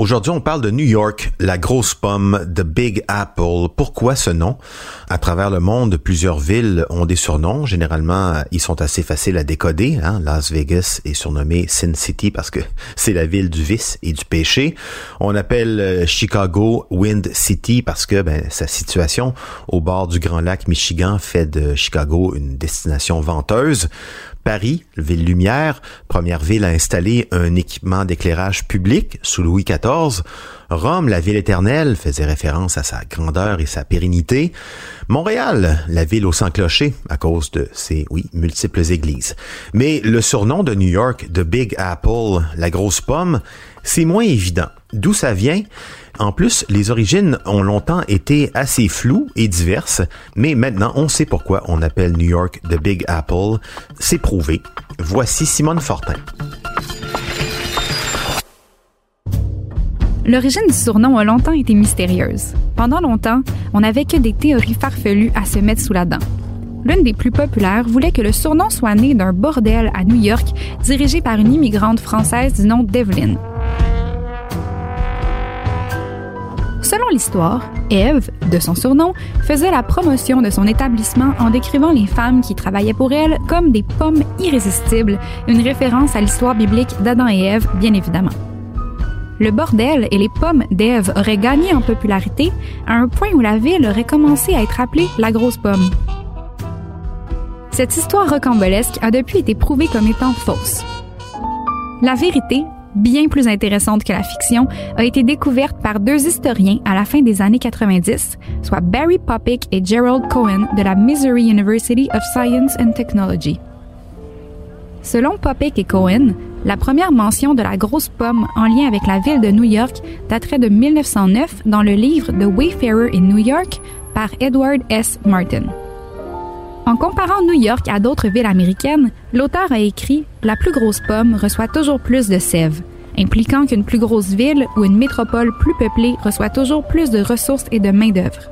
Aujourd'hui, on parle de New York, la grosse pomme, The Big Apple. Pourquoi ce nom? À travers le monde, plusieurs villes ont des surnoms. Généralement, ils sont assez faciles à décoder. Hein. Las Vegas est surnommé Sin City parce que c'est la ville du vice et du péché. On appelle euh, Chicago Wind City parce que ben, sa situation au bord du Grand Lac Michigan fait de Chicago une destination venteuse. Paris, ville lumière, première ville à installer un équipement d'éclairage public sous Louis XIV. Rome, la ville éternelle, faisait référence à sa grandeur et sa pérennité. Montréal, la ville au sang clocher, à cause de ses, oui, multiples églises. Mais le surnom de New York, de Big Apple, la grosse pomme, c'est moins évident. D'où ça vient? En plus, les origines ont longtemps été assez floues et diverses, mais maintenant on sait pourquoi on appelle New York The Big Apple. C'est prouvé. Voici Simone Fortin. L'origine du surnom a longtemps été mystérieuse. Pendant longtemps, on n'avait que des théories farfelues à se mettre sous la dent. L'une des plus populaires voulait que le surnom soit né d'un bordel à New York dirigé par une immigrante française du nom d'Evelyn. Selon l'histoire, Eve, de son surnom, faisait la promotion de son établissement en décrivant les femmes qui travaillaient pour elle comme des pommes irrésistibles, une référence à l'histoire biblique d'Adam et Ève, bien évidemment. Le bordel et les pommes d'Ève auraient gagné en popularité à un point où la ville aurait commencé à être appelée la grosse pomme. Cette histoire rocambolesque a depuis été prouvée comme étant fausse. La vérité, bien plus intéressante que la fiction, a été découverte par deux historiens à la fin des années 90, soit Barry Popick et Gerald Cohen de la Missouri University of Science and Technology. Selon Popick et Cohen, la première mention de la grosse pomme en lien avec la ville de New York daterait de 1909 dans le livre The Wayfarer in New York par Edward S. Martin. En comparant New York à d'autres villes américaines, l'auteur a écrit La plus grosse pomme reçoit toujours plus de sève, impliquant qu'une plus grosse ville ou une métropole plus peuplée reçoit toujours plus de ressources et de main-d'œuvre.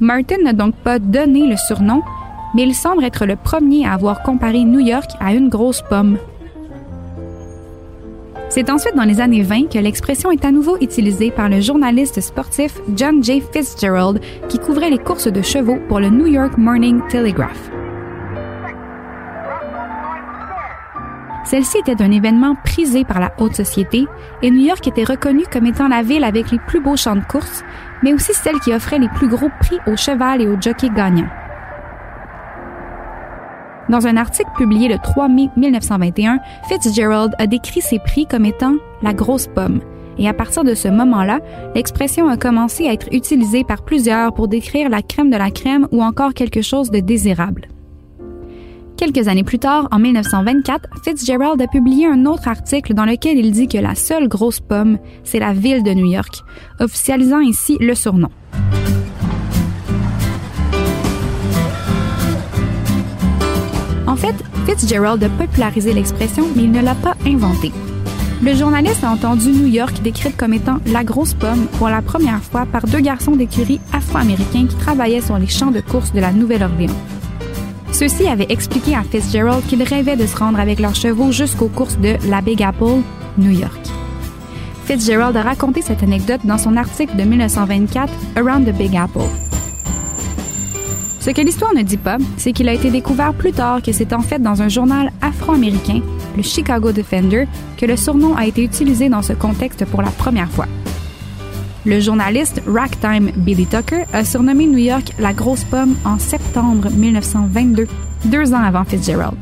Martin n'a donc pas donné le surnom, mais il semble être le premier à avoir comparé New York à une grosse pomme. C'est ensuite dans les années 20 que l'expression est à nouveau utilisée par le journaliste sportif John J. Fitzgerald qui couvrait les courses de chevaux pour le New York Morning Telegraph. Celle-ci était un événement prisé par la haute société et New York était reconnue comme étant la ville avec les plus beaux champs de course, mais aussi celle qui offrait les plus gros prix aux cheval et aux jockeys gagnants. Dans un article publié le 3 mai 1921, Fitzgerald a décrit ces prix comme étant la grosse pomme. Et à partir de ce moment-là, l'expression a commencé à être utilisée par plusieurs pour décrire la crème de la crème ou encore quelque chose de désirable. Quelques années plus tard, en 1924, Fitzgerald a publié un autre article dans lequel il dit que la seule grosse pomme, c'est la ville de New York, officialisant ainsi le surnom. Fait, Fitzgerald a popularisé l'expression, mais il ne l'a pas inventée. Le journaliste a entendu New York décrite comme étant la grosse pomme pour la première fois par deux garçons d'écurie afro-américains qui travaillaient sur les champs de course de la Nouvelle-Orléans. Ceux-ci avaient expliqué à Fitzgerald qu'ils rêvaient de se rendre avec leurs chevaux jusqu'aux courses de la Big Apple, New York. Fitzgerald a raconté cette anecdote dans son article de 1924, Around the Big Apple. Ce que l'histoire ne dit pas, c'est qu'il a été découvert plus tard que c'est en fait dans un journal afro-américain, le Chicago Defender, que le surnom a été utilisé dans ce contexte pour la première fois. Le journaliste Ragtime Billy Tucker a surnommé New York la grosse pomme en septembre 1922, deux ans avant Fitzgerald.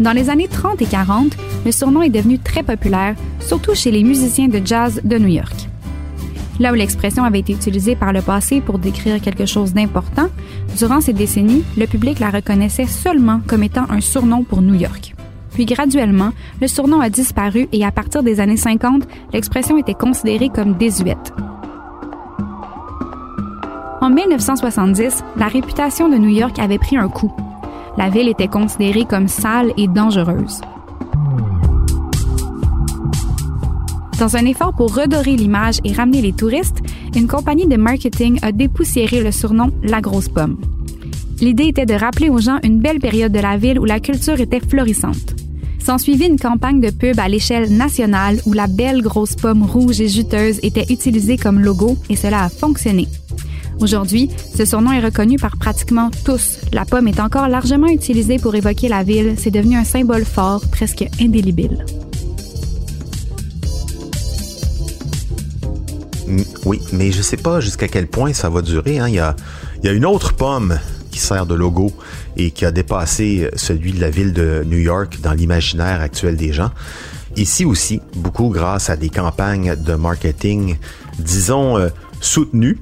Dans les années 30 et 40, le surnom est devenu très populaire, surtout chez les musiciens de jazz de New York. Là où l'expression avait été utilisée par le passé pour décrire quelque chose d'important, durant ces décennies, le public la reconnaissait seulement comme étant un surnom pour New York. Puis graduellement, le surnom a disparu et à partir des années 50, l'expression était considérée comme désuète. En 1970, la réputation de New York avait pris un coup. La ville était considérée comme sale et dangereuse. Dans un effort pour redorer l'image et ramener les touristes, une compagnie de marketing a dépoussiéré le surnom La Grosse Pomme. L'idée était de rappeler aux gens une belle période de la ville où la culture était florissante. S'ensuivit une campagne de pub à l'échelle nationale où la belle grosse pomme rouge et juteuse était utilisée comme logo et cela a fonctionné. Aujourd'hui, ce surnom est reconnu par pratiquement tous. La pomme est encore largement utilisée pour évoquer la ville. C'est devenu un symbole fort, presque indélébile. Oui, mais je sais pas jusqu'à quel point ça va durer. Hein. Il, y a, une autre pomme qui sert de logo et qui a dépassé celui de la ville de New York dans l'imaginaire actuel des gens. Ici aussi, beaucoup grâce à des campagnes de marketing, disons, euh, soutenues.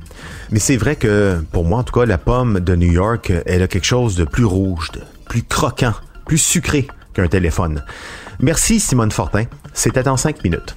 Mais c'est vrai que, pour moi en tout cas, la pomme de New York, elle a quelque chose de plus rouge, de plus croquant, plus sucré qu'un téléphone. Merci Simone Fortin. C'était en cinq minutes.